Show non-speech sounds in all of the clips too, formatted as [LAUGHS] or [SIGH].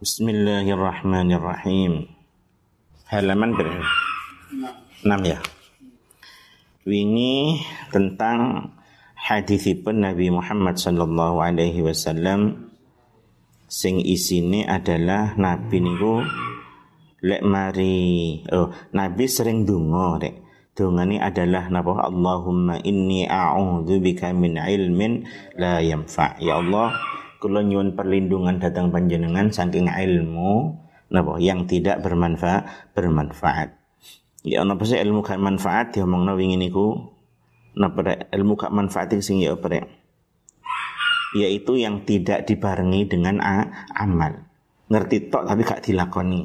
Bismillahirrahmanirrahim. Halaman berapa? 6 ya. Wingi tentang hadisipun Nabi Muhammad sallallahu alaihi wasallam sing isine adalah nabi niku lek mari oh nabi sering donga rek dongane adalah napa Allahumma inni a'udzu bika min ilmin la yanfa ya Allah kula nyuwun perlindungan datang panjenengan saking ilmu napa yang tidak bermanfaat bermanfaat. Ya napa sih ilmu gak manfaat diomongno wingi niku napa ilmu gak manfaat sing ya apa yaitu yang tidak dibarengi dengan amal. Ngerti tok tapi gak dilakoni.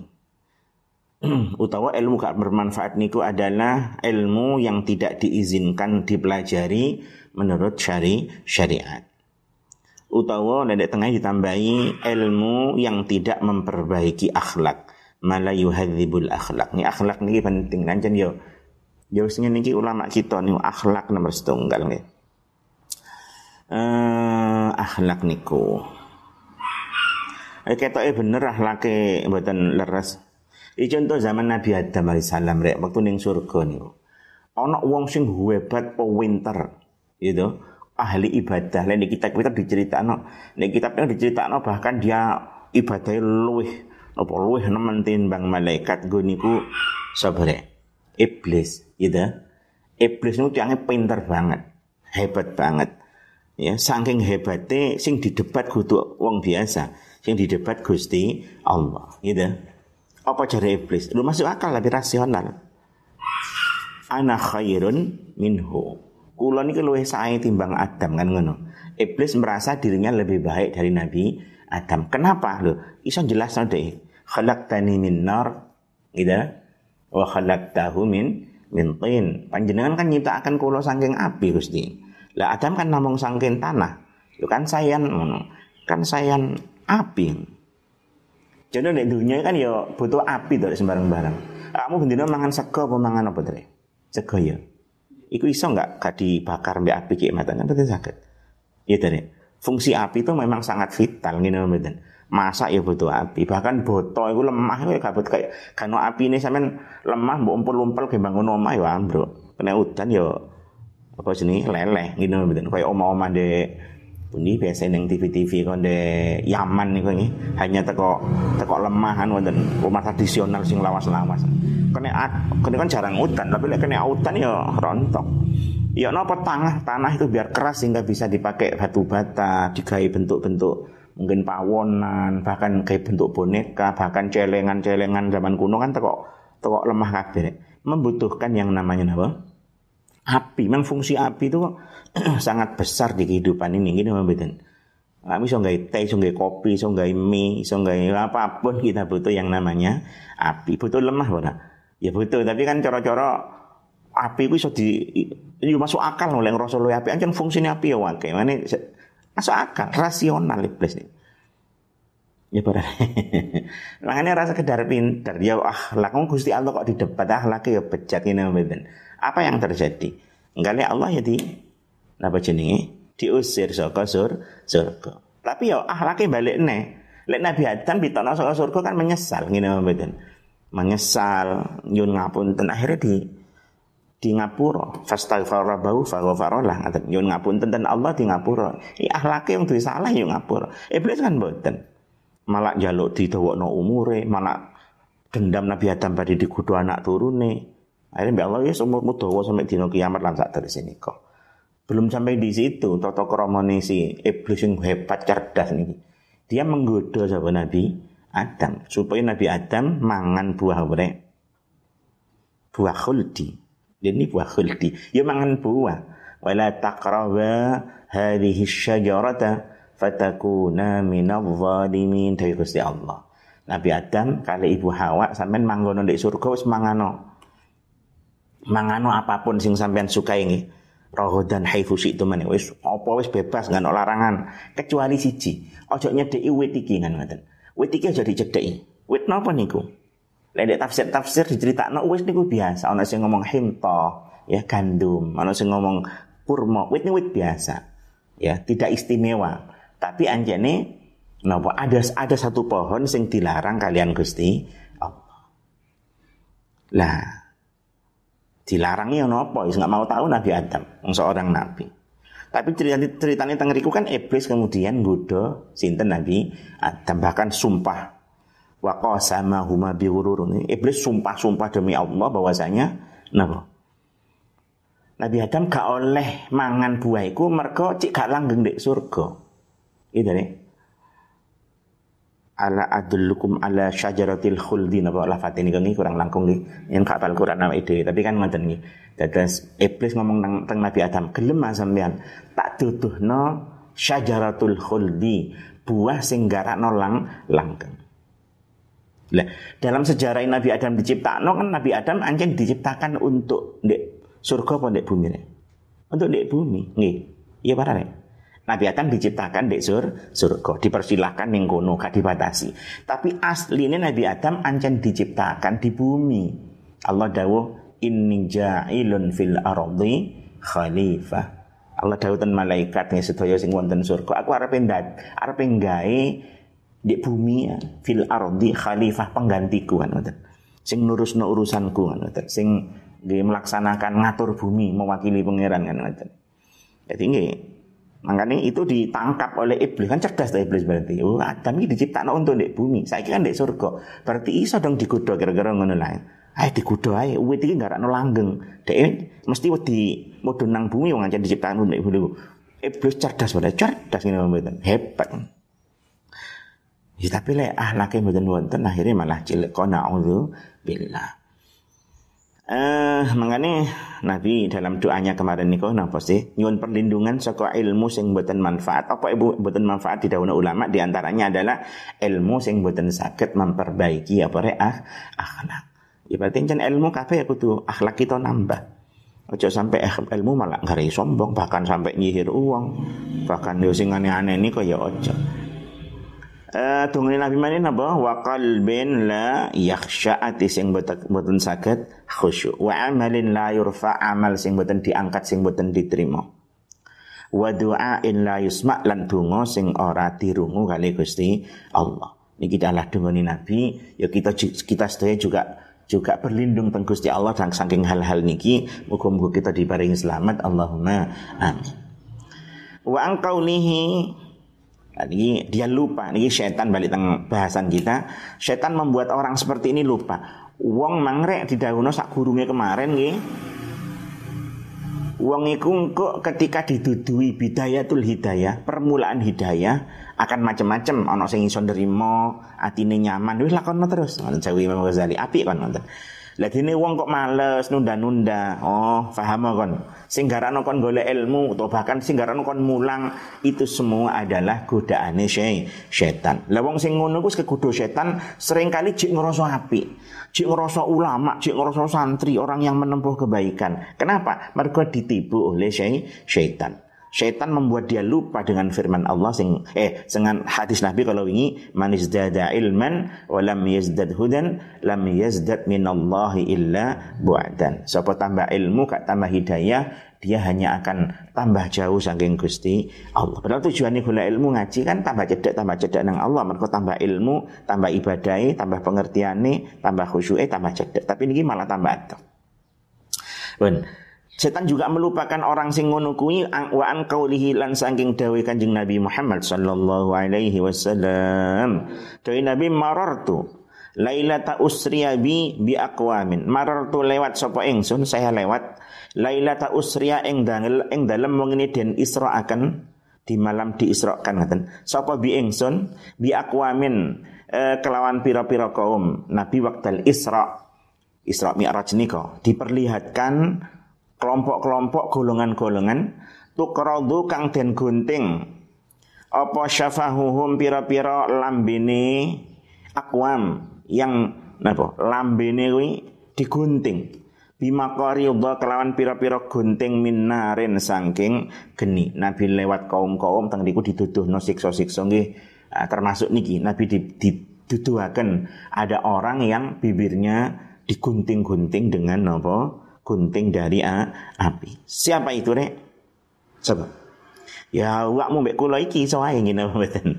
[CLEARS THROAT] Utawa ilmu gak bermanfaat niku adalah ilmu yang tidak diizinkan dipelajari menurut syari syariat utawa nedek tengah ditambahi ilmu yang tidak memperbaiki akhlak. Malah yuhadzibul akhlak. Ni akhlak niki penting. Nancen yo. Yo sing niki ulama kita nih akhlak nomor setunggal nih uh, akhlak niku. Eh ketoke bener akhlake mboten leres. Iki contoh zaman Nabi Adam alaihissalam rek. Waktu ning surga niku. Ana wong sing hebat pewinter gitu ahli ibadah. Lain di kitab kita diceritakan, di kitabnya diceritakan bahkan dia ibadah luwih apa luwih nemen timbang malaikat gue niku sabre iblis gitu. Iblis itu tiangnya pinter banget, hebat banget. Ya, saking hebatnya sing didebat kudu wong biasa, sing didebat Gusti Allah, gitu. Apa cara iblis? Lu masuk akal lebih rasional. Ana khairun minhu Kula niki luwih sae timbang Adam kan ngono. Iblis merasa dirinya lebih baik dari Nabi Adam. Kenapa lho? Iso jelas deh. Khalaqtani min nar gitu. Wa khalaqtahu min min tin. Panjenengan kan nyiptakan kula saking api Gusti. Lah Adam kan namung saking tanah. Yo kan sayan kan sayan api. Jadi di dunia kan ya butuh api tuh sembarang-barang. Kamu bendina mangan sego apa mangan apa tuh? Sego ya iku iso nggak? Gak dibakar mbak api kayak mata kan betul sakit ya tadi fungsi api itu memang sangat vital gini betul masak ya butuh api. Bahkan botol itu lemah ya kabut kayak karena api ini sampean lemah mbok umpel-umpel ke bangun omah ya bro kena hutan ya apa sini leleh gitu betul kayak oma-oma de ini biasa neng TV-TV kon de Yaman nih ini. Hanya teko teko lemahan wonten rumah tradisional sing lawas-lawas. Kene kene kan jarang hutan tapi lek kene hutan ya rontok. Ya napa tanah tanah itu biar keras sehingga bisa dipakai batu bata digai bentuk-bentuk mungkin pawonan bahkan kayak bentuk boneka bahkan celengan-celengan zaman kuno kan teko teko lemah kabeh. Membutuhkan yang namanya apa api memang fungsi api itu [CLEARS THROAT] sangat besar di kehidupan ini gini mbeten kami so nggak teh, so nggak kopi, so nggak mie, so nggak apa pun kita butuh yang namanya api. Butuh lemah, bukan? Ya betul, tapi kan coro-coro api itu bisa di ini masuk akal oleh ngerasa lu api aja fungsinya api ya wae. Mana masuk akal, rasional iblis ini. Ya pada. [LAUGHS] Makanya rasa kedar pinter. Ya akhlak Gusti Allah kok di debat akhlaknya ya bejat ini mboten. Apa yang terjadi? Enggak Allah ya di apa jenenge? Diusir saka sur surga. Tapi ya akhlaknya balik nih. Lek Nabi Adam ditolak saka surga kan menyesal ngene mboten menyesal nyun ngapunten akhirnya di di ngapura fastaghfara bahu faghfara lah ngaten nyun ngapunten dan Allah di ngapura i akhlake yang duwe salah yo ngapura iblis kan mboten malah jaluk didawakno umure malah dendam Nabi Adam pada dikudu anak turune akhirnya mbak Allah ya umurmu dawa sampai dino kiamat lan sak dari sini kok. Belum sampai di situ toto kromone si iblis yang hebat cerdas nih dia menggoda sahabat Nabi Adam supaya Nabi Adam mangan buah apa buah khuldi. Ini buah khuldi. Ya mangan buah. Wala taqraba hadhihi syajarata fatakuna minadh zalimin dari Gusti Allah. Nabi Adam kali ibu Hawa sampean manggono di surga wis mangano apa pun sing sampean suka ini rohodan haifu itu mana wis apa wis bebas nggak larangan kecuali siji ojo nyedeki wit iki kan ngoten Wit iki aja dicedheki. Wit napa niku? Lek tafsir-tafsir diceritakno wis niku biasa. Ana sing ngomong hinta, ya gandum, ana sing ngomong kurma. Wit wit biasa. Ya, tidak istimewa. Tapi anjane Napa ada ada satu pohon sing dilarang kalian Gusti Allah. Lah dilarangnya? Wis nggak mau tahu Nabi Adam, seorang nabi. Tapi ceritanya ceritanya tengeriku kan iblis kemudian godo sinten Nabi Adam bahkan sumpah wa qasama huma bighururun. Iblis sumpah-sumpah demi Allah bahwasanya napa? Nabi Adam gak oleh mangan buah iku mergo cik gak langgeng di surga. Itu nih. Ala adullukum ala syajaratil khuldi napa lafat ini kangi kurang langkung nih. Yang gak apal Quran nama ide, tapi kan ngoten nggih. Dados iblis ngomong tentang, tentang Nabi Adam, gelem sampean tak duduhno syajaratul khuldi, buah sing garakno lang langgeng. Lah, dalam sejarah Nabi Adam diciptakan kan Nabi Adam anjing diciptakan untuk di surga apa di bumi nih? Untuk di bumi, nih. Iya para nih. Nabi Adam diciptakan di sur surga, dipersilahkan ning kono gak dibatasi. Tapi aslinya Nabi Adam anjing diciptakan di bumi. Allah dawuh inni ja'ilun fil ardi khalifah. Allah dawuh malaikat nih sedaya sing wonten surga. Aku arep ndat, arep gawe di bumi ya, fil ardi khalifah penggantiku kan ngoten. Sing nurusno urusanku kan ngoten. Sing melaksanakan ngatur bumi mewakili pangeran kan ngoten. Jadi nggih Makanya itu ditangkap oleh iblis kan cerdas tuh iblis berarti. Oh, Adam ini diciptakan untuk di bumi. Saya kan di surga. Berarti iso dong dikudo kira-kira ngono lain. Ayo dikudo ae. Uwit iki gak ono langgeng. Dek mesti wedi mudhun nang bumi wong ancen diciptakan untuk bumi. Iblis cerdas banget, cerdas ini mboten. Hebat. Ya tapi lek ahlake mboten wonten akhirnya malah cilik kona billah. Eh mengani Nabi dalam doanya kemarin niku napa sih nyuwun perlindungan saka ilmu sing mboten manfaat. Apa ibu mboten manfaat di daun ulama di antaranya adalah ilmu sing mboten sakit memperbaiki apa rek ah, akhlak. Ya berarti ilmu kabeh ya kudu akhlak kita nambah. Ojo sampai ilmu malah ngari sombong bahkan sampai nyihir uang bahkan yo sing aneh-aneh niku ya ojo. Uh, Nabi mana napa? Wa qalbin la yakhsha ati sing boten saged khusyuk. Wa amalin la yurfa amal sing boten diangkat sing boten diterima. Wa du'ain la yusma lan donga sing ora dirungu kali Gusti Allah. Niki adalah dungane Nabi. Ya kita kita sedaya juga juga berlindung teng Gusti Allah dan saking hal-hal niki. Muga-muga kita diparingi selamat. Allahumma amin. Wa jadi dia lupa. Ini setan balik teng bahasan kita. Setan membuat orang seperti ini lupa. Wong mangrek di daunnya sak gurungnya kemarin nggih. Wong iku kok ketika didudui bidayatul hidayah, permulaan hidayah akan macam-macam ana sing iso nrimo, atine nyaman, wis lakono terus. Ngoten Jawi Imam Ghazali, apik kan ngoten. Lah dene wong kok males nunda-nunda. Oh, paham kon. Sing garano kon golek ilmu atau bahkan sing garano kon mulang itu semua adalah godaane setan. Lah wong sing ngono ku kegodho setan sering kali jik ngerasa apik. Jik ngerasa ulama, jik ngerasa santri, orang yang menempuh kebaikan. Kenapa? Mereka ditipu oleh setan. Syaitan membuat dia lupa dengan firman Allah sing eh dengan hadis Nabi kalau ini man izdada ilman wa lam yazdad hudan lam yazdad minallahi illa bu'dan. Siapa tambah ilmu kak tambah hidayah dia hanya akan tambah jauh saking Gusti Allah. Padahal tujuannya gula ilmu ngaji kan tambah cedek tambah cedek nang Allah. Mereka tambah ilmu, tambah ibadai, tambah pengertiane, tambah khusyuk, tambah cedek. Tapi ini malah tambah atau. Ben, Setan juga melupakan orang sing ngono kuwi wa an qaulihi lan saking dawuh Kanjeng Nabi Muhammad sallallahu alaihi wasallam. Dawuh Nabi marartu lailata usriya bi bi aqwamin. Marartu lewat sapa ingsun saya lewat lailata usriya ing dalem ing dalem mengene den Isra akan di malam diisrakan ngaten. Sapa bi ingsun bi aqwamin eh, kelawan pira-pira kaum Nabi waktal Isra. Isra Mi'raj nika diperlihatkan kelompok-kelompok golongan-golongan tukradu kang den gunting. Apa syafahuhum pira-pira lambene akwam yang napa lambene kuwi digunting. Bima qaridha kelawan pira-pira gunting minarin saking geni. Nabi lewat kaum-kaum teng niku diduduhno siksa-siksa nggih. Ah, termasuk niki nabi diduduhaken ada orang yang bibirnya digunting-gunting dengan apa gunting dari api. Siapa itu rek? Coba. Ya awakmu mbek kula iki iso ae ngene mboten.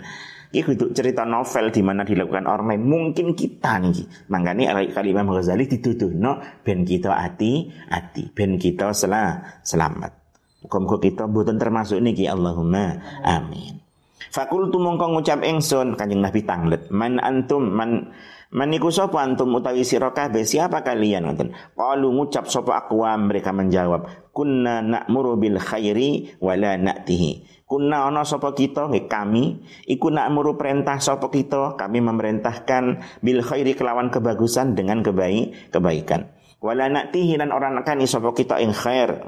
Ini kudu cerita novel di mana dilakukan lain. Mungkin kita nih. Makanya kali Imam Ghazali dituduh no ben kita hati hati ben kita selah selamat. Muka-muka kita bukan termasuk niki Allahumma amin. Fakultu mongko ngucap engson kanjeng Nabi tanglet. Man antum man Maniku sapa antum utawi sira kabeh siapa kalian ngoten. Qalu ngucap sapa aqwam mereka menjawab, kunna na'muru bil khairi wala na'tihi. Kunna ana sapa kita nggih kami iku na'muru perintah sapa kita, kami memerintahkan bil khairi kelawan kebagusan dengan kebaik kebaikan. Wala na'tihi dan orang akan sapa kita ing khair.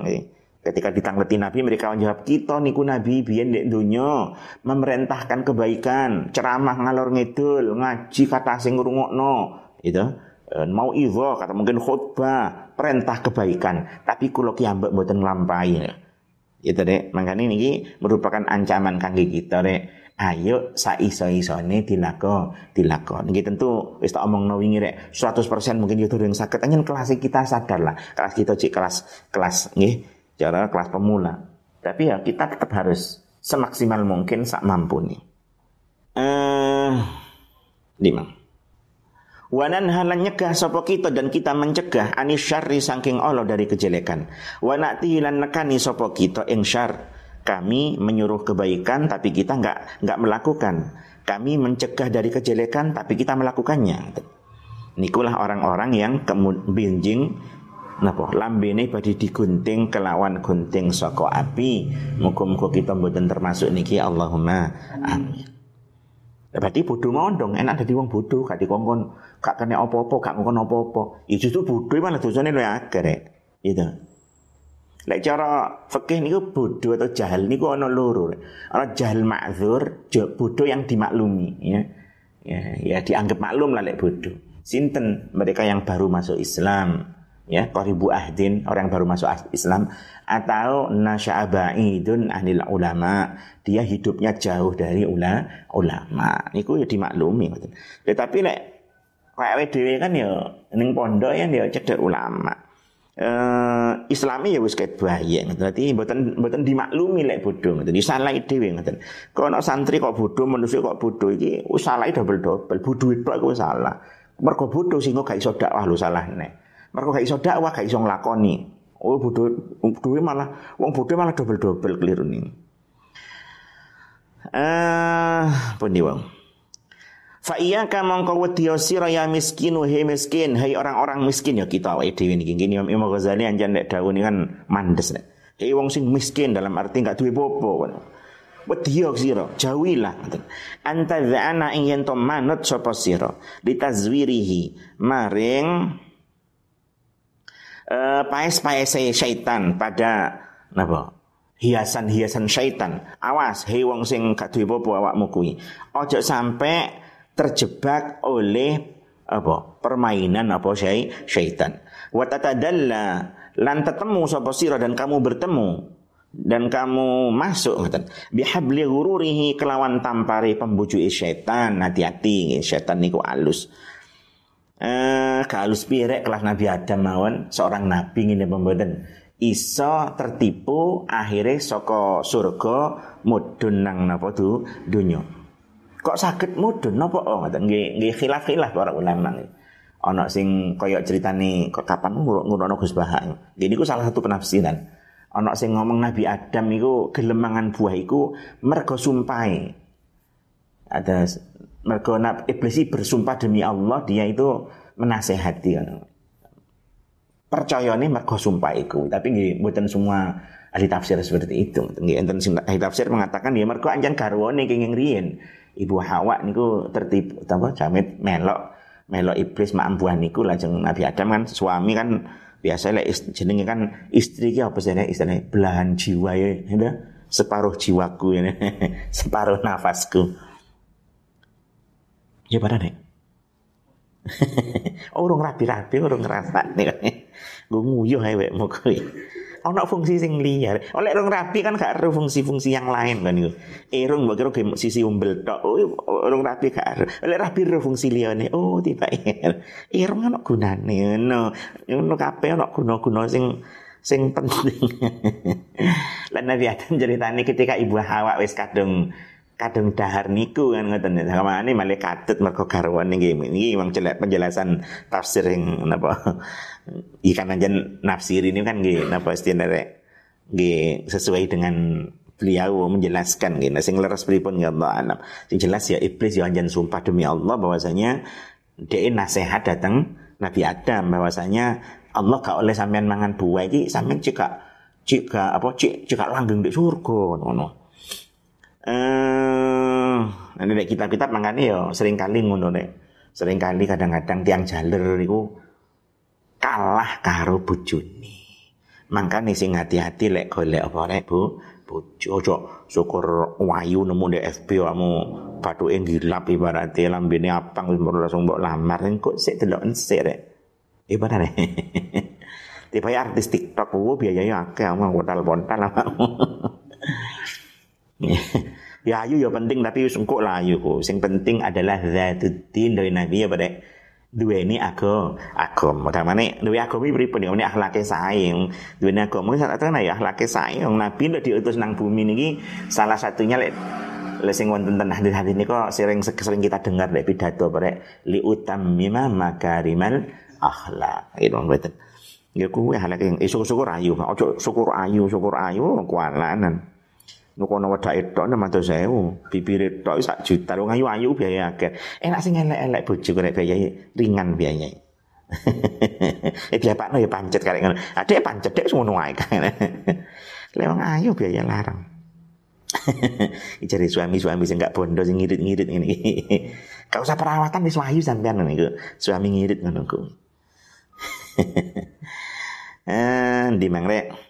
Ketika ditangleti Nabi mereka menjawab kita niku Nabi biyen dek dunya memerintahkan kebaikan, ceramah ngalor ngidul, ngaji kata sing ngrungokno, itu e, mau iwo kata mungkin khutbah, perintah kebaikan, tapi kula ki ambek mboten nglampahi. Itu dek, makanya ini merupakan ancaman kangge kita dek. Ayo saiso-isone dilako, dilako. Niki tentu wis tak omongno wingi rek 100% mungkin yo durung saged. Anyen kelas kita sadar lah. Kelas kita cik kelas kelas nggih cara kelas pemula. Tapi ya kita tetap harus semaksimal mungkin sak mampu nih. Eh, lima. Wanan halan nyegah sopo kita dan kita mencegah anis syarri saking Allah dari kejelekan. Wanati lan nekani sopo kita ing syar. Kami menyuruh kebaikan tapi kita nggak nggak melakukan. Kami mencegah dari kejelekan tapi kita melakukannya. Nikulah orang-orang yang kemudian napa lambene badhe digunting kelawan gunting saka api muga-muga kita mboten termasuk niki Allahumma amin Berarti bodoh mau dong, enak jadi wong bodoh, gak dikongkon, gak kena apa-apa, gak ngongkon apa-apa. Ya justru bodoh malah dosanya lu akeh rek. Gitu. Lek cara fikih niku bodoh atau jahil niku ana loro. Ana jahil ma'dzur, bodoh yang dimaklumi ya. Ya, ya dianggap maklum lah lek bodoh. Sinten mereka yang baru masuk Islam, ya qaribu ahdin orang yang baru masuk Islam atau nasya'aba'idun anil ulama. Dia hidupnya jauh dari ula, ulama. Niku ya dimaklumi tetapi lek kayak dhewe kan ya ning pondok ya dia cedek ulama. Eh islami ya wis ket bayi dadi mboten mboten dimaklumi lek bodho ngoten. Salah dhewe ngoten. Kono santri kok bodho manusia kok bodho iki wis salah double double bodho itu aku salah. Mergo bodho sing gak iso dakwah lu salah mereka gak iso dakwah, gak iso nglakoni. Oh bodoh, duwe malah wong bodoh malah double-double keliru nih. Eh, pundi wong? Fa iya ka mongko wedi ya miskin he miskin, hai orang-orang miskin ya kita wae dhewe niki. Ngene Imam Ghazali anjan nek dawuh kan mandes nek. Hei wong sing miskin dalam arti gak duwe popo. Wedi sira, jauhilah. Anta dzana ing yen to manut sapa sira ditazwirihi maring uh, paes-paese syaitan pada napa? Hiasan-hiasan syaitan. Awas, hei wong sing gak duwe apa awakmu kuwi. Ojo sampai terjebak oleh apa? Permainan apa syai syaitan. Wa tatadalla lan tetemu sapa sira dan kamu bertemu dan kamu masuk ngoten bihabli ghururihi kelawan tampari pembujuki syaitan hati-hati syaitan niku alus eh kalus pirek kelas Nabi Adam mawon. Seorang nabi ngene pemboten iso tertipu akhirnya soko surga mudun nang napa tu dunya. Kok sakit mudun? Napa? Oh ngoten. Nggih nggih khilaf-khilaf para ulama. Ana sing kaya ceritane kok kapan ngurono Gus Bahak? Ini ku salah satu penafsiran. Ana sing ngomong Nabi Adam iku gelemangan buah iku mergo sumpahe. Ada mergo iblis bersumpah demi Allah dia itu menasehati kan. nih mergo sumpah iku, tapi nggih mboten semua ahli tafsir seperti itu. Enten ahli tafsir mengatakan dia mergo anjan garwane kenging riyen. Ibu Hawa niku tertipu apa jamit melok melok iblis mak ambuhan niku lajeng Nabi Adam kan suami kan biasa lek jenenge kan istri ki apa sih istilahnya belahan jiwa ya, ya separuh jiwaku ya, [LAUGHS] separuh nafasku Ya pada nih. [LAUGHS] urung rapi-rapi, urung ngerasa nih. Gue nguyuh ae wek muka Ono fungsi sing liar. Oleh rong rapi kan gak ada fungsi-fungsi yang lain kan itu. Irung mbok kira sisi umbel. Oh, rong rapi gak ada. Oleh rapi ada fungsi liyane. Oh, tiba Irung ono gunane ngono. Ngono kabeh ono guna-guna sing sing penting. Lan Nabi Adam ceritane ketika ibu Hawa wis kadung kadung dahar niku kan ngoten ini malah katut mergo garwan niki ini memang jelek penjelasan tafsir yang napa ikan aja nafsir ini kan nggih napa istilahnya nggih sesuai dengan beliau menjelaskan gitu. Sing leres pripun ya Allah. Sing jelas ya iblis ya anjan sumpah demi Allah bahwasanya dia nasihat datang Nabi Adam bahwasanya Allah gak oleh sampean mangan buah iki sampean cika cika apa cik cika langgeng di surga ngono. Eh, nanti dek kitab-kitab makanya ya sering kali ngono dek. Sering kali kadang-kadang tiang jaler itu kalah karo bojone. Makanya sing hati-hati lek golek apa rek Bu? Bojo ojo syukur wayu nemu di FB kamu batu gilap ibaratnya lambene apang wis langsung mbok lamar kok sik delok sik rek. Ibaratnya. [LAUGHS] Tiba artis TikTok ku biayanya akeh mau bontal-bontal. [LAUGHS] ya ayu ya penting tapi wis engko lah ayu. Ku. Sing penting adalah zatuddin dari Nabi ya pada dua ini aku mau mana dua aku ini pripun ya? Dua ini aku mungkin saat itu ya? Akhlaknya saing. Nabi udah diutus nang bumi ini salah satunya lek lesing wonten ten hadis hadis ini kok sering sering kita dengar dari pidato pada li utammima makarimal akhlak. Itu betul ya kuwe halak yang eh, syukur syukur ayu. Ojo syukur ayu syukur ayu kualanan nukono wedak etok nama tuh sewu bibir etok sak juta wong ayu ayu biaya akeh enak sing elek-elek bojo kok biaya ringan biaya [LAUGHS] eh biaya pak ya pancet karek ngono adek pancet dek ngono kan lewang [LAUGHS] ayu biaya larang [LAUGHS] Ijari suami-suami sing gak bondo sing ngirit-ngirit ini. Gak usah perawatan wis wayu sampean niku. Suami ngirit ngono ku. Eh, di mangrek.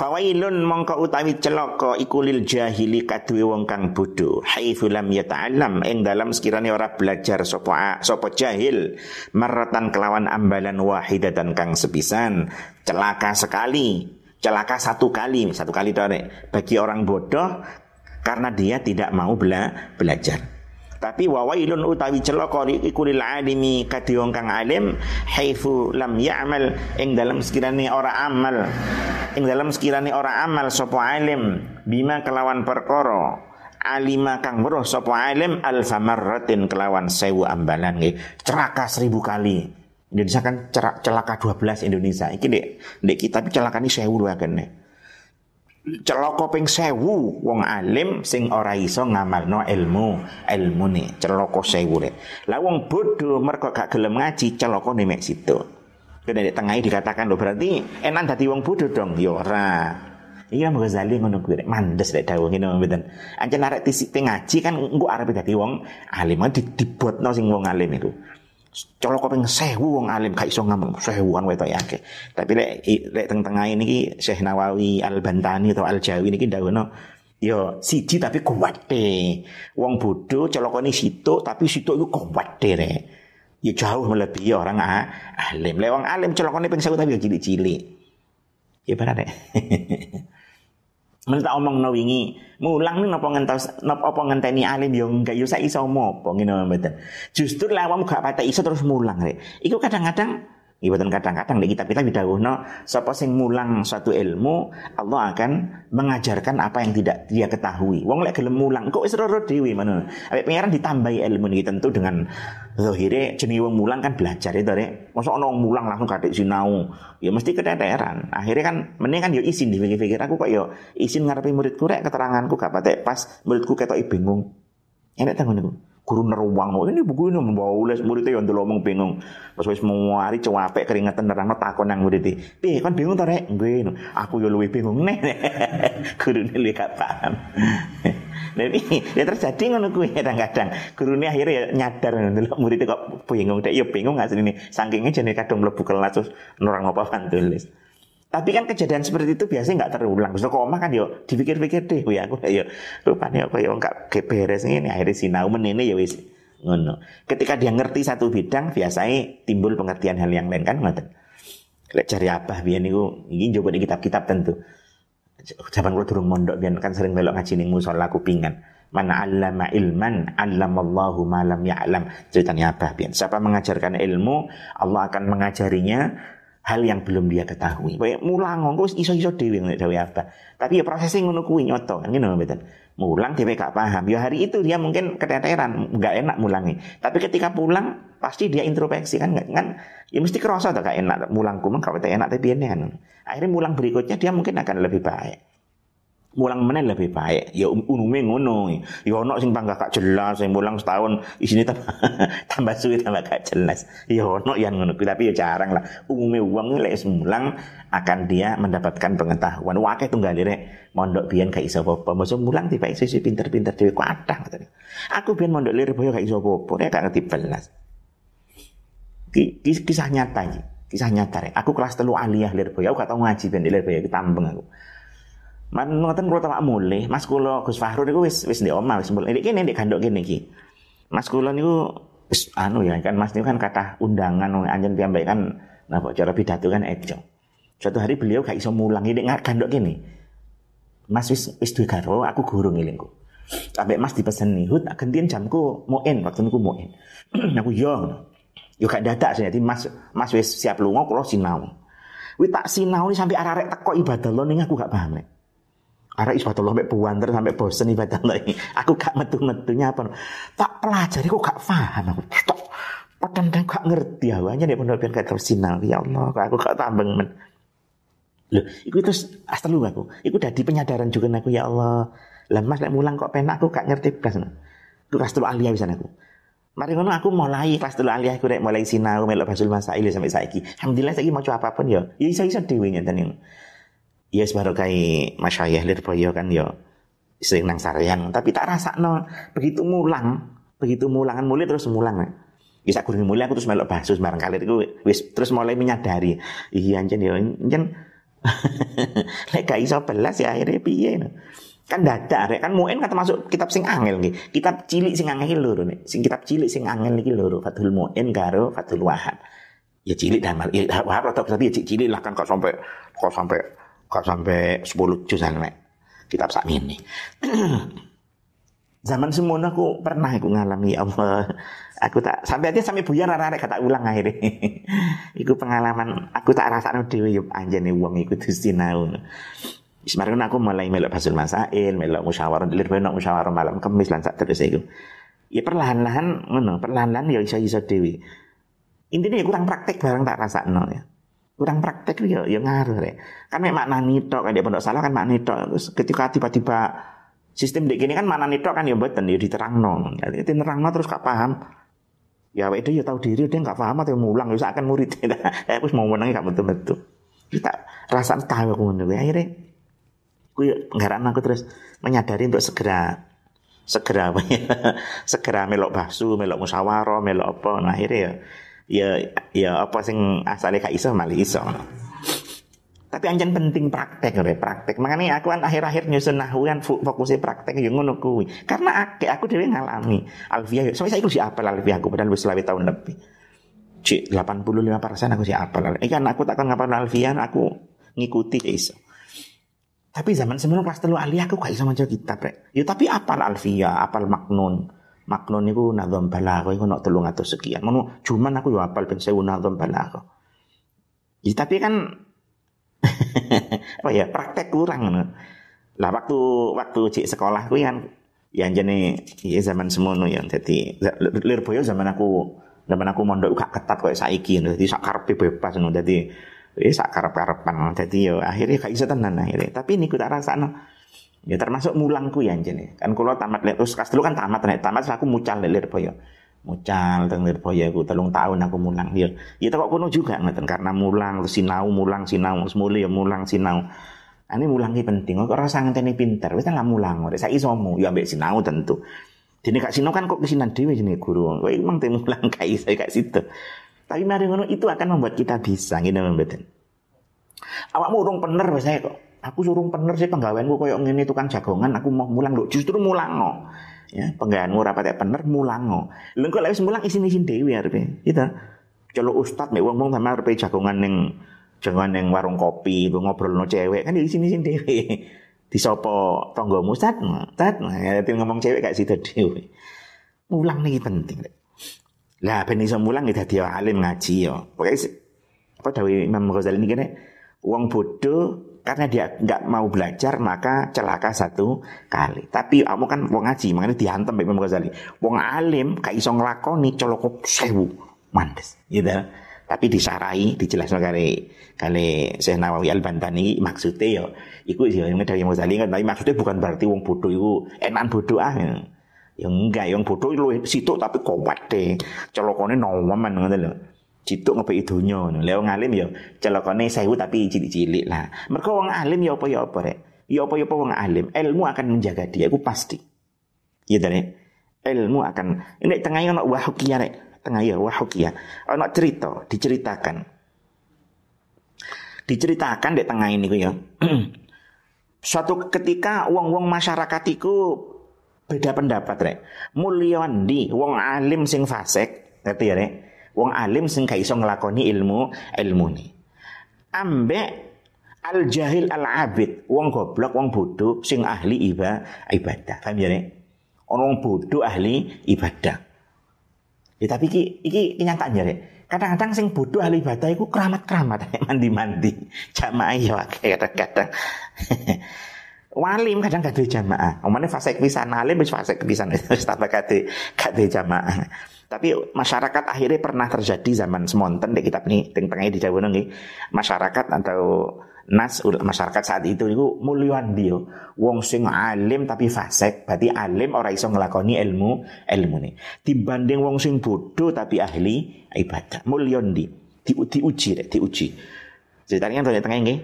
Fawailun mongko utawi celaka iku lil jahili kaduwe wong kang bodho. Haitsu lam yata'allam ing dalam sekiranya ora belajar sapa sapa jahil. Maratan kelawan ambalan wahidatan kang sepisan. Celaka sekali. Celaka satu kali. Satu kali tore bagi orang bodoh karena dia tidak mau bela belajar tapi wawailun utawi celaka iku lil alimi kadhe wong kang alim haifu lam ya'mal ing dalam sekirane ora amal. Ing dalam sekirane ora amal sapa alim? Bima kelawan perkara. Alima kang weruh sapa alim alfa marratin kelawan sewu ambalan. Nggih ceraka seribu kali. Indonesia kan celaka 12 Indonesia. Iki dek, dek kita sewu dua kene celaka ping sewu wong alim sing ora iso ngamalno ilmu ilmu nih celaka sewu rek lah wong bodoh mergo gak gelem ngaji celaka mek situ. Kene di tengah dikatakan lo berarti enak dadi wong bodoh dong? Yo ya ora. Iya Ghazali ngono kuwi mandes lek dawuh ngene mboten. Ancen arek tisik ngaji kan engko arep dadi wong alim dibotno sing wong alim itu colok kopeng sewu wong alim gak iso ngomong sewuan wetok yake. Tapi lek lek teng tengah ini Syekh Nawawi Al Bantani atau Al Jawi niki ndawuhno yo siji tapi kuat deh. Wong bodoh colokane situ tapi situ itu kuat deh re. Ya jauh melebihi orang ah, alim. Lek wong alim colokane ping sewu tapi cilik-cilik. Ya benar deh. [LAUGHS] Men tak omong no wingi, mulang nopo ngentos nopo apa ngenteni alim yo enggak yo sak iso mopo ngene mboten. Justru lawam gak patek iso terus mulang rek. Iku kadang-kadang Ibadah kadang-kadang di kitab kita no, sapa sing mulang suatu ilmu, Allah akan mengajarkan apa yang tidak dia ketahui. Wong lek gelem mulang, kok wis roro dhewe mana? Awake pangeran ditambahi ilmu ini tentu dengan zahire jenenge wong mulang kan belajar itu rek. Mosok ana wong mulang langsung katik sinau, ya mesti keteteran. Akhirnya kan mending kan yo ya isin dipikir-pikir aku kok yo ya isin ngarepe muridku rek keteranganku gak patek pas muridku ketok bingung. Enak tangon niku guru neruang. Oh, ini buku ini membawa ules muridnya yang dulu bingung. Pas wis mau hari capek keringetan nerangno takon nang murid piye kan bingung ta rek? Gue aku yo luwih bingung. [LAUGHS] Nih guru ini gak paham. [LAUGHS] Jadi ya terjadi ngono kuwi kadang-kadang. Gurune akhirnya ya nyadar [LAUGHS] ndelok murid kok bingung. Dek ya bingung asline. Saking jane kadung mlebu kelas terus nerang apa kan tulis tapi kan kejadian seperti itu biasanya nggak terulang. Terus kok kan yo dipikir-pikir deh, ya aku yo rupanya aku yo nggak keberes ini akhirnya sinau menene ya wis ngono. Ketika dia ngerti satu bidang biasanya timbul pengertian hal yang lain kan ngoten. Lek cari apa biar niku ini coba di kitab-kitab tentu. Zaman kalau durung mondok biar kan sering melok ngaji ning musola kupingan. Mana allama ilman, allamallahu ma lam ya'lam. Ceritanya apa biar? Siapa mengajarkan ilmu, Allah akan mengajarinya hal yang belum dia ketahui. Kayak mulang ngono iso-iso dhewe nek dhewe apa. Tapi ya prosesnya ngono kuwi nyoto kan ngono mboten. Mulang dhewe gak paham. Ya hari itu dia mungkin keteteran, nggak enak mulangi. Tapi ketika pulang pasti dia introspeksi kan kan ya mesti kerasa tuh gak enak mulangku kalau enak tapi ini kan. Akhirnya mulang berikutnya dia mungkin akan lebih baik mulang menen lebih baik. Ya um, umume ngono. Ya ono sing bangga gak jelas sing mulang setahun isine [LAUGHS] tambah tambah suwi tambah gak jelas. Ya ono yang ngono tapi ya jarang lah. Umume wong lek mulang akan dia mendapatkan pengetahuan. Wakeh tunggal rek mondok biyen gak iso apa-apa. Mulang tiba iso pinter-pinter dhewe kuatah aku biyen mondok lir boyo gak iso apa-apa nek gak ngerti belas. Kisah nyata iki kisah nyata rek. Aku kelas telu aliyah lir boyo aku gak tau ngaji ben lir boyo ketambeng aku Man ngoten kula tak mulih, Mas kula Gus Fahru niku wis wis ndek omah wis mulih. Iki ndek gandok kene iki. Mas kula niku wis anu ya kan Mas niku kan kata undangan anjen piyambak kan napa cara pidato kan ejo. Suatu hari beliau gak iso mulang ini gandok kene. Mas wis wis duwe karo aku guru ngilingku. Sampai Mas dipeseni, "Hut gantian jamku moen waktu niku moen." [CLEARS THROAT] aku yo. Yo gak sih, Mas Mas wis siap lunga kula sinau. Wi tak sinau ini sampai arek teko ibadah lo ning aku gak paham. Arek isbatullah sampai buanter sampai bosen ibadah lagi. Aku gak metu-metunya apa. Tak pelajari kok gak paham aku. Tok padahal gak ngerti awalnya nih pondok biar terus sinal. Ya Allah, aku gak tambeng men. Loh, itu terus asal lu aku. Itu di penyadaran juga aku ya Allah. Lah Mas lek mulang kok penak aku gak ngerti blas. Itu kelas telu aliyah bisa aku. Mari ngono aku mulai kelas telu aliyah aku rek mulai sinau melok basul masail sampai saiki. Alhamdulillah saiki mau apa pun ya. Ya iso-iso dhewe nyenten ya sebaru kai masyayah lirboyo kan yo. Sering nang sarean tapi tak rasa no begitu mulang begitu mulangan mulai terus mulang bisa kurang mulai aku terus melok basus barang kali itu wis terus mulai menyadari iya anjen yo anjen. [LAUGHS] Lek gak iso belas ya akhirnya piye no. kan dada rek. Kan muen kata masuk kitab sing angel nih kitab cilik sing angel loro nih sing kitab cilik sing angel nih loro Fathul Muen karo Fathul Wahab ya cilik dan ya Wahab atau tapi ya cilik lah kan kok sampai kok sampai kok sampai 10 juz nek kitab sak ini. [CLEARS THROAT] Zaman semono aku pernah aku ngalami ya Allah. Aku tak sampai aja sampai buyar arek kata ulang akhirnya. [LAUGHS] iku pengalaman aku tak rasakno dhewe yo anjene wong iku sinau. Semarang aku mulai melok basul masail, melok musyawarah, dilir nak musyawarah malam kemis lan sak terus iku. Ya perlahan-lahan perlahan-lahan ya iso-iso dhewe. Intinya ya kurang praktek barang tak rasakno ya kurang praktek ya ya ngaruh rek. Kan mek maknani tok kan dia pondok salah kan maknani tok. Terus ketika tiba-tiba sistem dek gini kan maknani tok kan ya mboten ya diterangno. Jadi diterangno terus gak paham. Ya itu ya tahu diri dia nggak paham atau mulang ya akan murid. Eh [LAUGHS] wis mau menangi gak betul-betul. Kita rasa tahu aku ngono akhirnya aku nggaran aku terus menyadari untuk segera segera apa ya [LAUGHS] segera melok basu melok musyawarah melok apa nah akhirnya ya ya ya apa sing asale gak iso malah iso. Tapi anjan penting praktek ya praktek. Makanya aku kan akhir-akhir nyusun nahwu kan fokusnya praktek yang ngono kuwi. Karena aku, aku dhewe ngalami alfiah. Sampai saya si apal alfiah aku padahal wis tahun lebih. Cik 85 persen aku si apal. Ikan aku takkan ngapal alfiah aku ngikuti iso. Tapi zaman sebelum kelas telu aliyah aku gak iso maca kitab rek. Ya tapi apal alfiah, apal maknun makna niku nazam balagha iku nok 300 sekian. Ngono cuman aku yo apal ben 1000 nazam balagha. Ya, tapi kan [LAUGHS] apa ya praktek kurang ngono. Lah waktu waktu cik sekolah kuwi kan ya jane ya zaman semono ya dadi Lirboyo zaman aku zaman aku mondok gak ketat koyo saiki dadi sak karepe bebas ngono dadi wis sak karep-karepan yo akhirnya gak iso tenan akhirnya tapi niku tak rasakno Ya termasuk mulangku ya anjene. Kan kalau tamat terus dulu kan tamat nek tamat aku mucal Lirboyo. Mucal teng Lirboyo aku telung tahun aku mulang. Ya ya kok kuno juga ngeten karena mulang terus sinau mulang sinau semule ya mulang sinau. Ini mulang penting. Kok rasa ngenteni pinter. Wis lah mulang. Ora saiki somo ya ambek sinau tentu. Dene kak sinau kan kok kesinan dhewe jenenge guru. Kowe emang teh mulang kai saya kak situ. Tapi mari ngono itu akan membuat kita bisa ngene mboten. Awakmu urung bener wis kok aku suruh pener sih penggaweanku koyok ngene tukang jagongan aku mau mulang lo justru mulang no ya penggaweanmu rapat ya pener mulang no kok lewis mulang isin isin dewi arepe gitu kalau ustad mek wong-wong sama arepe jagongan neng jagongan neng warung kopi ngobrol no cewek. Kan isin isin dewi [LAUGHS] disopo tonggo ustad ustad nah ya ngomong cewek kayak situ dewi mulang nih penting lah ben iso mulang ya dadi alim ngaji yo. Pokoke apa dawai Imam Ghazali ini kene wong bodoh karena dia nggak mau belajar maka celaka satu kali. Tapi kamu kan wong ngaji, makanya dihantem Imam Ghazali. Wong alim gak iso nglakoni colok sewu mandes, gitu. Tapi disarai, dijelaskan kali kali Syekh Nawawi Al Bantani maksudnya yo iku yo yang dari Imam Ghazali kan tapi maksudnya bukan berarti wong bodoh itu enak bodoh ah. Ya enggak, yang bodoh lu situ tapi kuat deh. Colokone noman ngono lho. Cituk ngopi idunya ngono. Lah wong alim ya celokane sewu tapi cilik-cilik lah. Mergo wong alim ya apa ya apa rek. Ya apa ya apa wong alim, ilmu akan menjaga dia, itu pasti. Iya tadi. Ilmu akan ini tengahnya ono wahukia rek. Tengah ya wahukia. Ono cerita, diceritakan. Diceritakan di tengah ini ya. [CLEARS THROAT] Suatu ketika wong-wong masyarakat itu beda pendapat rek. Mulyawan di wong alim sing fasik, ngerti ya rek? Wong alim sing gak iso nglakoni ilmu ilmu ni. Ambek al jahil al abid, wong goblok, wong bodoh sing ahli iba, ibadah. Paham ya nek? Wong bodoh ahli ibadah. Ya tapi iki iki kenyataan ya nek. Kadang-kadang sing bodoh ahli ibadah iku keramat-keramat [LAUGHS] mandi-mandi. Jamaah ya kadang-kadang. [LAUGHS] Walim kadang gak jamaah. Omane fase pisan alim wis fase pisan. [LAUGHS] Wis tambah ada jamaah. Tapi masyarakat akhirnya pernah terjadi zaman semonten di kitab ini tengah di Jawa nih masyarakat atau nas masyarakat saat itu itu mulyuan dia. Wong sing alim tapi fasek berarti alim orang iso ngelakoni ilmu ilmu nih dibanding wong sing bodoh tapi ahli ibadah. Mulyuan di di diuji deh diuji. Ceritanya tanya tengah ini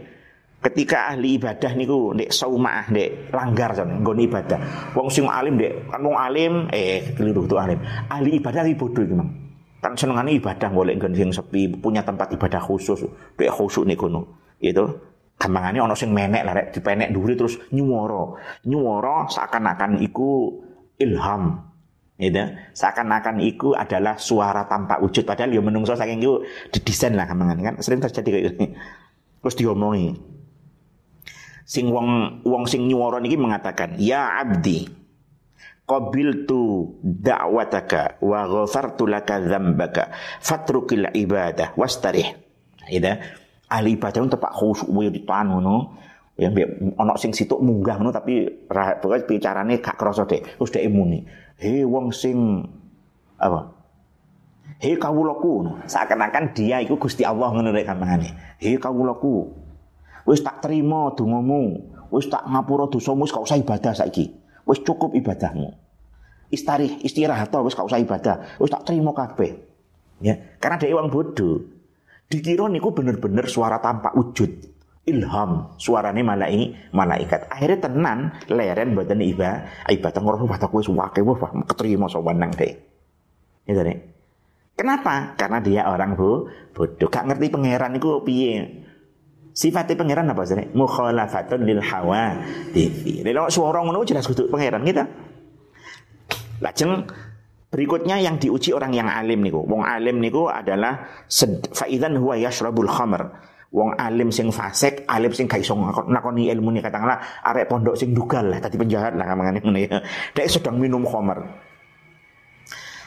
ketika ahli ibadah niku ndek saumaah ndek langgar jon nggone ibadah. Wong sing alim ndek kan wong alim eh keliru tuh alim. Ahli ibadah iki bodoh iki mang. Kan senengane ibadah golek nggon sing sepi punya tempat ibadah khusus ndek khusus niku no itu gampangane ono sing menek lah rek dipenek duri terus nyuwara. Nyuwara seakan-akan iku ilham. Gitu seakan-akan iku adalah suara tanpa wujud. Padahal ya menungso saking iku didesain lah gampangane kan? Sering terjadi kayak gini. Terus diomongi sing wong wong sing nyuwara niki mengatakan ya abdi qabiltu da'wataka wa ghafartu laka dzambaka fatrukil ibadah wastarih. Ida ahli ibadah untuk pak khusyuk wae ditan ngono. Yang ono sing situ munggah ngono tapi pokoknya bicarane gak krasa dek. Terus dek muni. He wong sing apa? He kawulaku. Seakan-akan dia itu Gusti Allah ngono rek kamane he kawulaku Wis tak terima dongamu. Wis tak ngapura dosamu wis gak usah ibadah saiki. Wis cukup ibadahmu. Istarih, istirahat wis gak usah ibadah. Wis tak terima kabeh. Ya, karena dia wong bodoh. Dikira niku bener-bener suara tanpa wujud. Ilham, suarane malai, malaikat. Akhirnya tenan leren mboten ibadah. Ibadah ngono batak wis wake wah keterima sowan nang deh. Ya deh. Kenapa? Karena dia orang bu, bodoh. Gak ngerti pangeran niku piye. Sifatnya pangeran apa sih? Mukhalafatun lil hawa TV. Lha suara ngono jelas kudu pangeran kita. Lajeng berikutnya yang diuji orang yang alim niku. Wong alim niku adalah faidan huwa yashrabul khamr. Wong alim sing fasik, alim sing gak iso nakoni ilmu ni katakanlah arek pondok sing dugal lah, tadi penjahat lah kamangane ngene ya. Dek sedang minum khamr.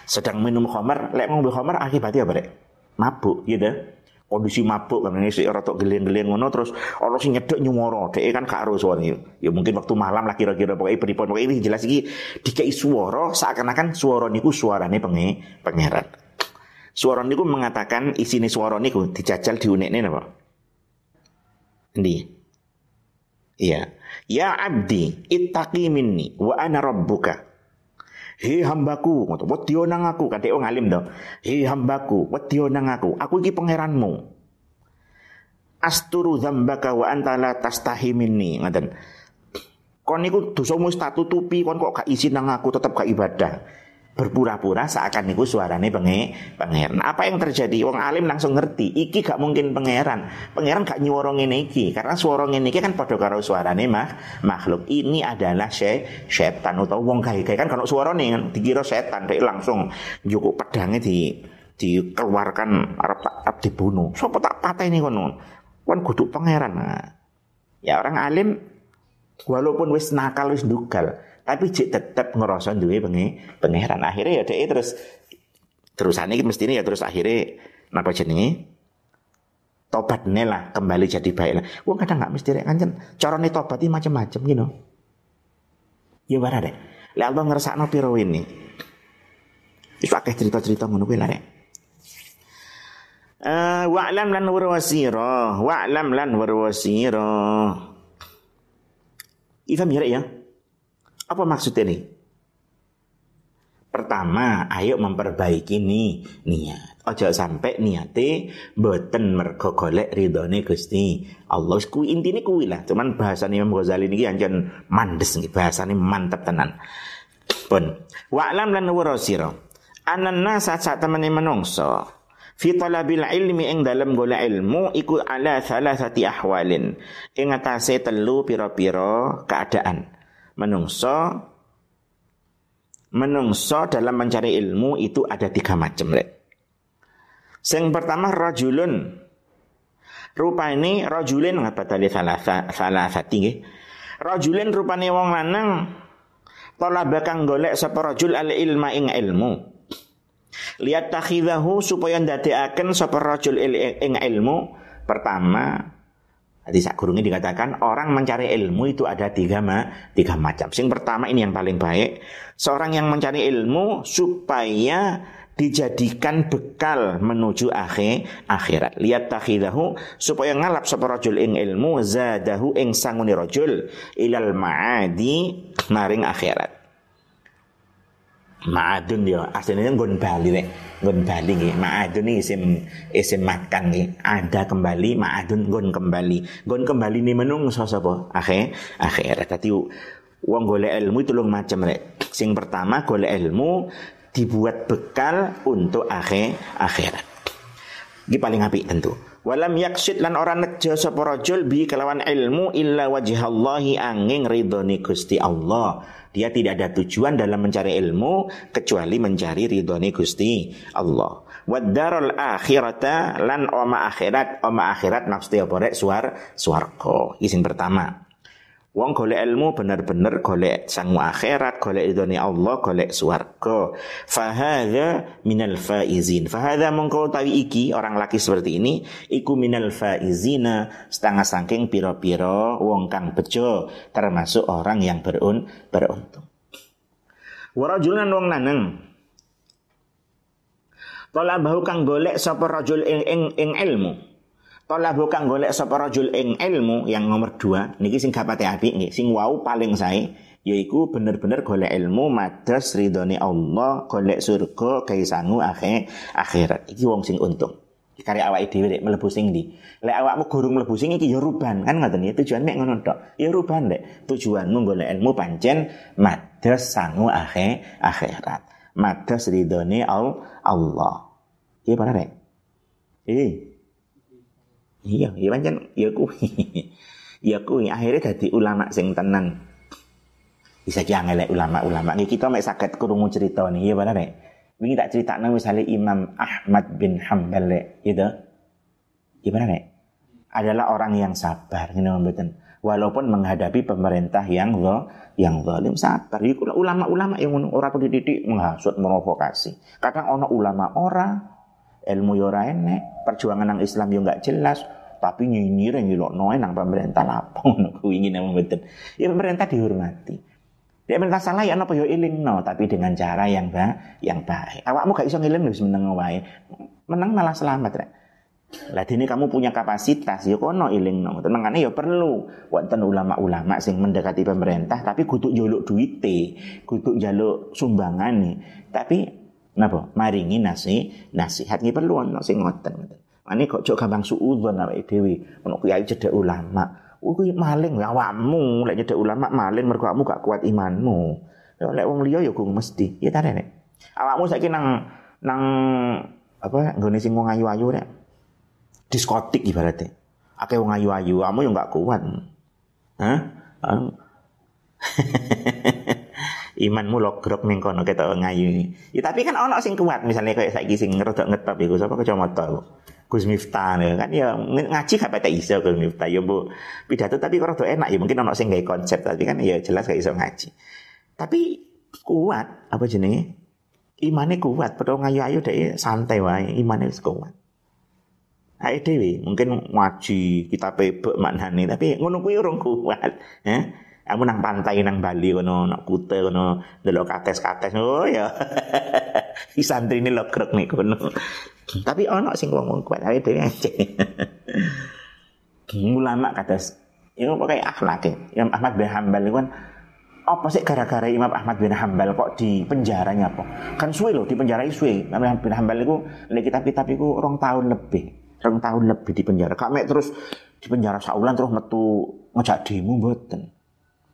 Sedang minum khamr, lek ngombe khamr akibatnya apa, Dek? Mabuk, gitu kondisi mabuk kan ini sih rotok geleng-geleng ngono terus orang sih nyedek nyumoro dek kan karo suara ya mungkin waktu malam lah kira-kira pokoknya pripun pokoknya ini jelas iki dikai suara seakan-akan suara niku suarane penge pangeran. Suara niku mengatakan isine suara niku dijajal diunekne napa? Ndi Iya. Ya abdi ittaqi minni wa ana rabbuka Hei hambaku, ngoto, wedya nang aku, kadek wong alim to. Hei hambaku, wedya nang aku, aku iki pangeranmu. Asturu dzambaka wa anta la tastahi minni, ngoten. Kon niku dosamu tak tutupi, kon kok gak izin nang aku? Tetep gak ibadah berpura-pura seakan niku suarane penge pangeran. Apa yang terjadi? Wong alim langsung ngerti, iki gak mungkin pangeran. Pangeran gak nyuwara ngene iki, karena suara ngene iki kan padha karo suarane mah makhluk. Ini adalah sy setan atau wong gawe-gawe kan kalau suarane kan dikira setan, dia langsung njukuk pedangnya di dikeluarkan arep tak dibunuh. Sopo tak pateni kono? Kon kudu pangeran. Ya orang alim walaupun wis nakal wis dugal, tapi cek tetap ngerasa duwe pengi pangeran akhirnya ya dia terus terusannya mesti ini ya terus akhirnya napa jenenge tobat lah kembali jadi baik lah. Wong kadang nggak mesti rek kanjen. Carane tobat iki macam-macam gitu. Ya bara deh. Lek Allah ngersakno piro ini. Wis akeh cerita-cerita ngono kuwi lah rek. Uh, wa'lam lan warwasira wa'lam lan warwasira Ifam ya ya apa maksud ini pertama ayo memperbaiki nih niat Ojo sampai niate boten mergo golek ridhone Gusti Allah. Kuwi intine kuwi lah. Cuman bahasane Imam Ghazali niki anjen mandes niki bahasane mantep tenan. Pun wa'lam lan warasira. Anan nasa sak temene menungso fi talabil ilmi ing dalem golek ilmu iku ala salasati ahwalin ing atase telu pira-pira keadaan menungso menungso dalam mencari ilmu itu ada tiga macam rek Sing pertama rajulun. Ini rajulin ngapa tadi salah salah sati Rajulin rupane wong lanang talaba kang golek sapa rajul al ilma ing ilmu. Lihat takhidahu supaya ndadekaken sapa rajul ing ilmu. Pertama, Tadi sak gurungnya dikatakan orang mencari ilmu itu ada tiga, ma, tiga macam. Sing pertama ini yang paling baik. Seorang yang mencari ilmu supaya dijadikan bekal menuju akhir akhirat. Lihat takhidahu supaya ngalap sapa rajul ing ilmu zadahu ing sanguni rajul ilal maadi maring akhirat. Ma'adun ya aslinya nggon Bali rek. Nggon Bali nggih. Ma'adun ini isim isim makan nggih. Ada kembali ma'adun nggon kembali. Nggon kembali ni menungso sapa? Akhir akhirat. Dadi wong golek ilmu itu lung macam rek. Sing pertama golek ilmu dibuat bekal untuk akhir akhirat. Ini paling apik tentu. Walam yaksid lan orang nejo sapa rajul bi kelawan ilmu illa wajhallahi angin ridhoni Gusti Allah. Dia tidak ada tujuan dalam mencari ilmu kecuali mencari ridhoni Gusti Allah. Wadarul akhirata lan oma akhirat, oma akhirat maksudnya apa suar suarko. Izin pertama. Wong golek ilmu bener-bener golek sangu akhirat, golek idone Allah, golek swarga. Fahadha minal faizin. Fahadha mongko tawi iki orang laki seperti ini iku minal faizina setengah saking piro-piro wong kang bejo termasuk orang yang berun beruntung. Warajulan wong lanang Talabahu kang golek sapa rajul ing, ing ilmu Tolabu kang golek sapa rajul ing ilmu yang nomor dua niki sing gapate apik nggih sing wau paling sae yaiku bener-bener golek ilmu madas ridhone Allah golek surga kaisangu akhir akhirat. Iki wong sing untung. Karya awak dhewe rek mlebu sing ndi? Lek awakmu gurung mlebu sing iki ya ruban kan ngoten ya? Tujuan mek ngono tok. Ya ruban lek tujuanmu golek ilmu pancen madas sangu akhir akhirat. Madas ridhone Allah. Iya para rek? Eh Iya, iya pancen ya kuwi. [LAUGHS] ya kuwi akhirnya dadi ulama sing tenan. Bisa jangan ulama-ulama. Nih kita mek saged krungu cerita nih, ya benar nek. Wingi tak critakno misalnya Imam Ahmad bin Hambal lek, gitu. Ya benar nek. Adalah orang yang sabar, ngene mboten. Walaupun menghadapi pemerintah yang lo yang zalim sabar. Iku ulama-ulama yang ora dididik menghasut merovokasi. Kadang ono ulama ora ilmu yo ora perjuangan nang Islam yo enggak jelas, tapi nyinyir yang noe nang pemerintah lapang ngono kuwi ngene mboten. Ya pemerintah dihormati. Dia pemerintah salah ya apa yo iling no, tapi dengan cara yang ba yang baik. Awakmu gak iso ngiling wis meneng wae. Menang malah selamat rek. Lah dini kamu punya kapasitas ya kono iling no. Tenangane ya perlu wonten ulama-ulama sing mendekati pemerintah tapi kutuk jaluk duite, kutuk jaluk sumbangan Tapi napa? Maringi nasi nasihat nggih perlu ana sing ngoten ngoten. Kok cok gampang suudzon awake dhewe. Ono kiai cedek ulama. Kuwi maling ya awakmu. Lek cedek ulama maling mergo awakmu gak kuat imanmu. Ya lek wong liya ya kudu mesti. Ya ta nek awakmu saiki nang nang apa nggone sing wong ayu-ayu rek? Diskotik ibaratnya akeh wong ayu-ayu kamu yang gak kuat. Hah? [LAUGHS] imanmu logrok ning kono ketok ngayu. Ya tapi kan ono sing kuat misalnya kayak saiki sing ngerodok ngetop iku sapa kacamata Gus Miftah ya kan ya ngaji gak pete iso Gus Miftah ya Bu pidato tapi kok enak ya mungkin ono sing gawe konsep tapi kan ya jelas gak iso ngaji. Tapi kuat apa jenenge? Imane kuat, padha ngayu-ayu dek santai wae, imane wis kuat. Ae dhewe mungkin ngaji kita pebek maknane tapi ngono kuwi urung kuat. Ya. Aku nang pantai nang Bali kono nak kute kono delok kakes-kakes oh ya. [LAUGHS] si santri ini lokrek nih kono. tapi ono sing ngomong kuat ae dhewe aja. Ulama kados itu pakai akhlak ya. Imam Ahmad bin Hambal itu kan apa sih gara-gara Imam Ahmad bin Hambal kok di penjaranya apa? Kan suwe loh di penjara suwe. Imam Ahmad bin Hambal itu lihat kitab-kitab itu rong tahun lebih rong tahun lebih di penjara. Kak terus di penjara saulan terus metu ngejak demo mboten.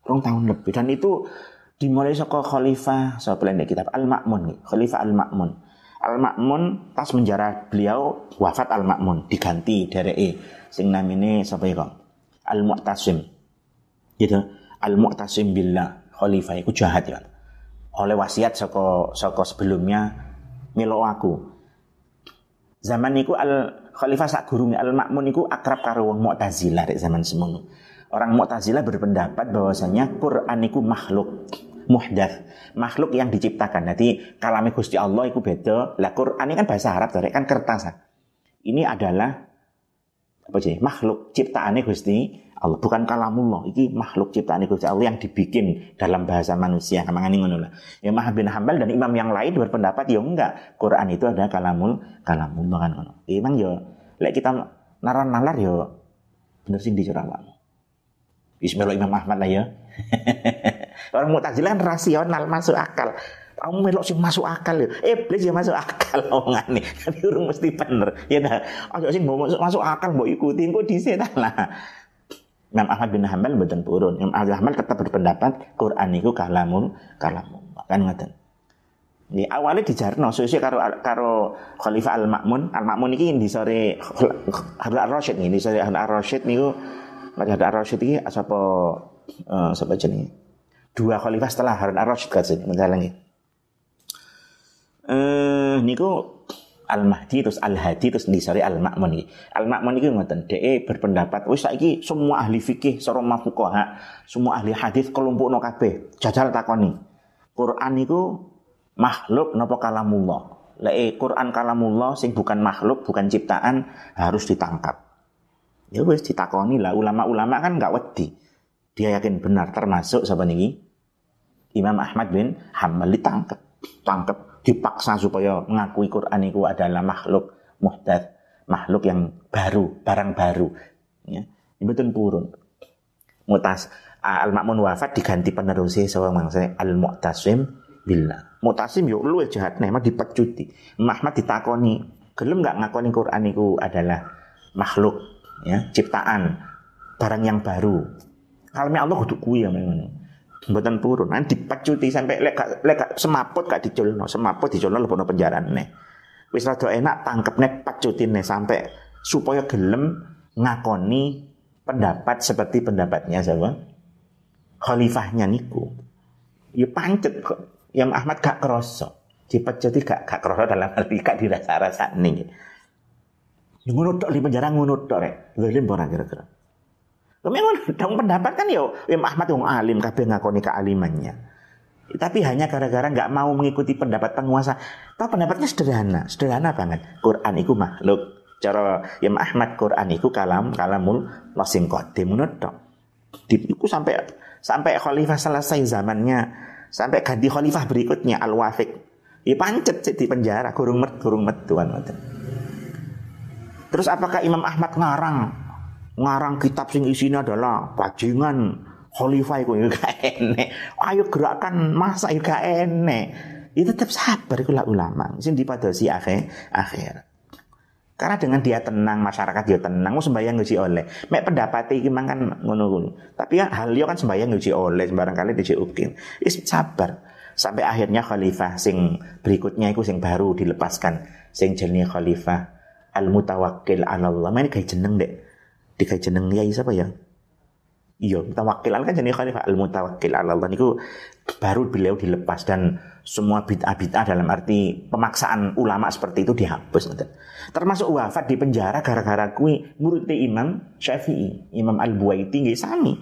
Rong tahun lebih dan itu dimulai saka khalifah sapa so, kitab Al-Ma'mun Khalifah Al-Ma'mun. Al-Ma'mun pas menjara beliau wafat Al-Ma'mun diganti dari e sing namine sapa ya Al-Mu'tasim. Gitu. Al-Mu'tasim billah khalifah itu jahat ya. Oleh wasiat saka saka sebelumnya melo aku. Zaman niku al Khalifah sak gurunge Al-Ma'mun iku akrab karo wong Mu'tazilah zaman semono. Orang Mu'tazilah berpendapat bahwasanya Quran iku makhluk muhdats, makhluk yang diciptakan. Nanti kalame Gusti Allah iku beda. Lah Quran ini kan bahasa Arab, kan kertas. Ini adalah apa sih? Makhluk ciptaannya Gusti Allah bukan kalamullah iki makhluk ciptaan Gusti Allah yang dibikin dalam bahasa manusia kamangane ngono lah Imam bin Hambal dan imam yang lain berpendapat ya enggak Quran itu adalah kalamul kalamullah kan ngono emang ya lek kita naran nalar ya bener sing dicurah Bismillah Imam Ahmad lah ya orang Mu'tazilah kan rasional masuk akal kamu melok sing masuk akal ya. Iblis ya masuk akal omongane. Tapi urung mesti bener. Ya dah. Ayo sing masuk, masuk akal mbok ikuti engko dhisik lah. Imam Ahmad bin Hanbal mboten purun. Imam Ahmad Hanbal tetap berpendapat Quran itu kalamun kalamun. Kan ngoten. Ini awalnya dijarno sesuai karo karo Khalifah Al Makmun. Al Makmun ini di sore Harun Ar Rasyid nih, di sore Harun Ar Rasyid niku Harun Ar Rasyid ini sapa uh, sapa jenenge? Dua khalifah setelah Harun Ar Rasyid kan menjalangi. Eh niku Al-Mahdi terus Al-Hadi terus disari Al-Ma'mun iki. Al-Ma'mun iki ngoten, dhek berpendapat wis saiki semua ahli fikih sara mafuqaha, semua ahli hadis kelompokno kabeh. Jajal takoni. Quran iku makhluk napa kalamullah? Lek eh, Quran kalamullah sing bukan makhluk, bukan ciptaan harus ditangkap. Ya wis ditakoni lah ulama-ulama kan nggak wedi. Dia yakin benar termasuk siapa nih? Imam Ahmad bin Hambal ditangkap, tangkap dipaksa supaya mengakui Quran itu adalah makhluk muhdad, makhluk yang baru, barang baru. Ya. Betul purun. Mutas Al-Ma'mun wafat diganti penerusnya seorang mangsa Al-Mu'tasim billah. Mu'tasim yo lu jahat nih, dipecuti. Muhammad ditakoni, gelem nggak ngakoni Quran itu adalah makhluk, ya, ciptaan, barang yang baru. Kalau Allah kudu kuwi ya memang. Mboten purun. Nanti dipecuti sampai lek gak lek gak semaput gak diculno, semaput diculno lebono penjarane. Wis rada enak tangkepne pacutine sampai supaya gelem ngakoni pendapat seperti pendapatnya siapa? Khalifahnya niku. Ya pancet kok. Yang Ahmad gak kroso. Dipecuti gak gak kroso dalam arti gak dirasa-rasa nih. Ngono tok di penjara ngono tok rek. Zalim ora kira-kira. Memang dong pendapat kan ya Imam Ahmad yang alim kabeh ngakoni kealimannya. Tapi hanya gara-gara nggak mau mengikuti pendapat penguasa. Tahu pendapatnya sederhana, sederhana banget. Quran itu makhluk. Cara Imam Ahmad Quran itu kalam kalamul lasing qadim Di Itu sampai sampai khalifah selesai zamannya, sampai ganti khalifah berikutnya Al Wafiq. Ya pancet di penjara, kurung met, kurung met tuan. Terus apakah Imam Ahmad ngarang ngarang kitab sing isinya adalah bajingan khalifah iku ya gak enek. Ayo gerakan masa ya gak enek. Itu tetap sabar iku ulama. Sing dipadosi akhir akhir. Karena dengan dia tenang, masyarakat dia tenang, sembahyang nguji oleh. Mek pendapat iki kan ngono Tapi ya hal kan sembahyang nguji oleh, barangkali ukin. Is sabar. Sampai akhirnya khalifah sing berikutnya itu sing baru dilepaskan. Sing jenenge khalifah al-mutawakkil 'ala Allah. Main kayak jeneng dek dikai jeneng yai siapa ya? Iya, mutawakkil kan jenis khalifah al mutawakkil Allah niku baru beliau dilepas dan semua bid'ah-bid'ah dalam arti pemaksaan ulama seperti itu dihapus. Termasuk wafat di penjara gara-gara kui murid Imam Syafi'i, Imam Al-Buaiti nggih sami.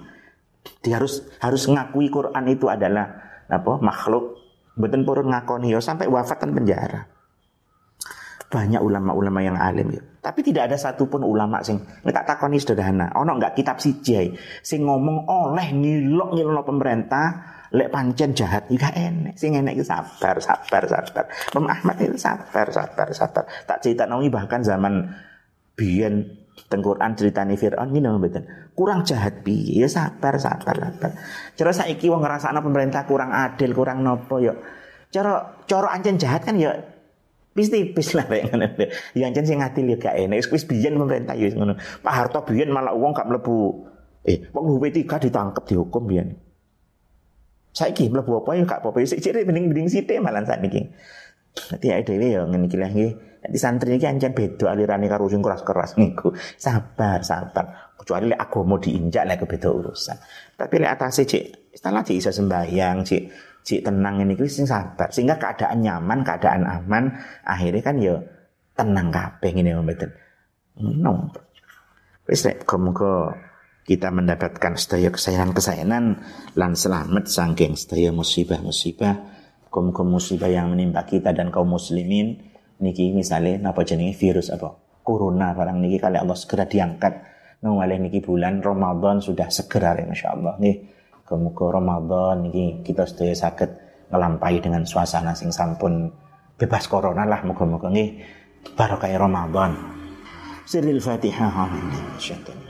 Dia harus harus ngakui Quran itu adalah apa? makhluk. Mboten purun ngakoni ya sampai wafat penjara. Banyak ulama-ulama yang alim ya. Tapi tidak ada satupun ulama sing tak takoni sederhana. Ono nggak kitab siji sing ngomong oleh ngilok ngilok pemerintah lek pancen jahat juga enek. Sing enek itu sabar sabar sabar. Imam Ahmad itu sabar sabar sabar. Tak cerita nongi bahkan zaman biyen tengkuran ceritane Fir'aun ini mboten. Kurang jahat piye? Ya sabar sabar sabar. Cara saiki wong ngrasakno pemerintah kurang adil kurang nopo ya. Cara cara ancen jahat kan ya Wis tipis lah kayak ngono. Ya ancen sing ngadil ya gak enak. Wis biyen pemerintah ya ngono. Pak Harto biyen malah uang gak mlebu. Eh, wong UP3 ditangkap dihukum biyen. Saiki mlebu apa ya gak apa-apa. Sik ciri bening-bening sithik malah sakniki. Dadi ya dhewe ya ngene iki lah nggih. Dadi santri iki ancen beda alirane karo sing keras-keras niku. Sabar, sabar. Kecuali lek agama diinjak lek beda urusan. Tapi lek atase cik, istilah cik iso sembahyang, cik cik tenang ini kuwi sing sabar. Sehingga keadaan nyaman keadaan aman akhirnya kan ya tenang kabeh ngene mboten no wis muga kita mendapatkan sedaya kesayangan-kesayangan lan selamat saking sedaya musibah-musibah kaum-kaum musibah yang menimpa kita dan kaum muslimin. Niki misalnya apa jenenge? Virus apa? Corona barang niki kali Allah segera diangkat. Nang niki bulan Ramadan sudah segera ya Masya Allah. Nih Muga Ramadan ini kita sedaya sakit ngelampaui dengan suasana sing sampun bebas corona lah muga-muga nggih barokah Ramadan. Siril Fatihah. Amin.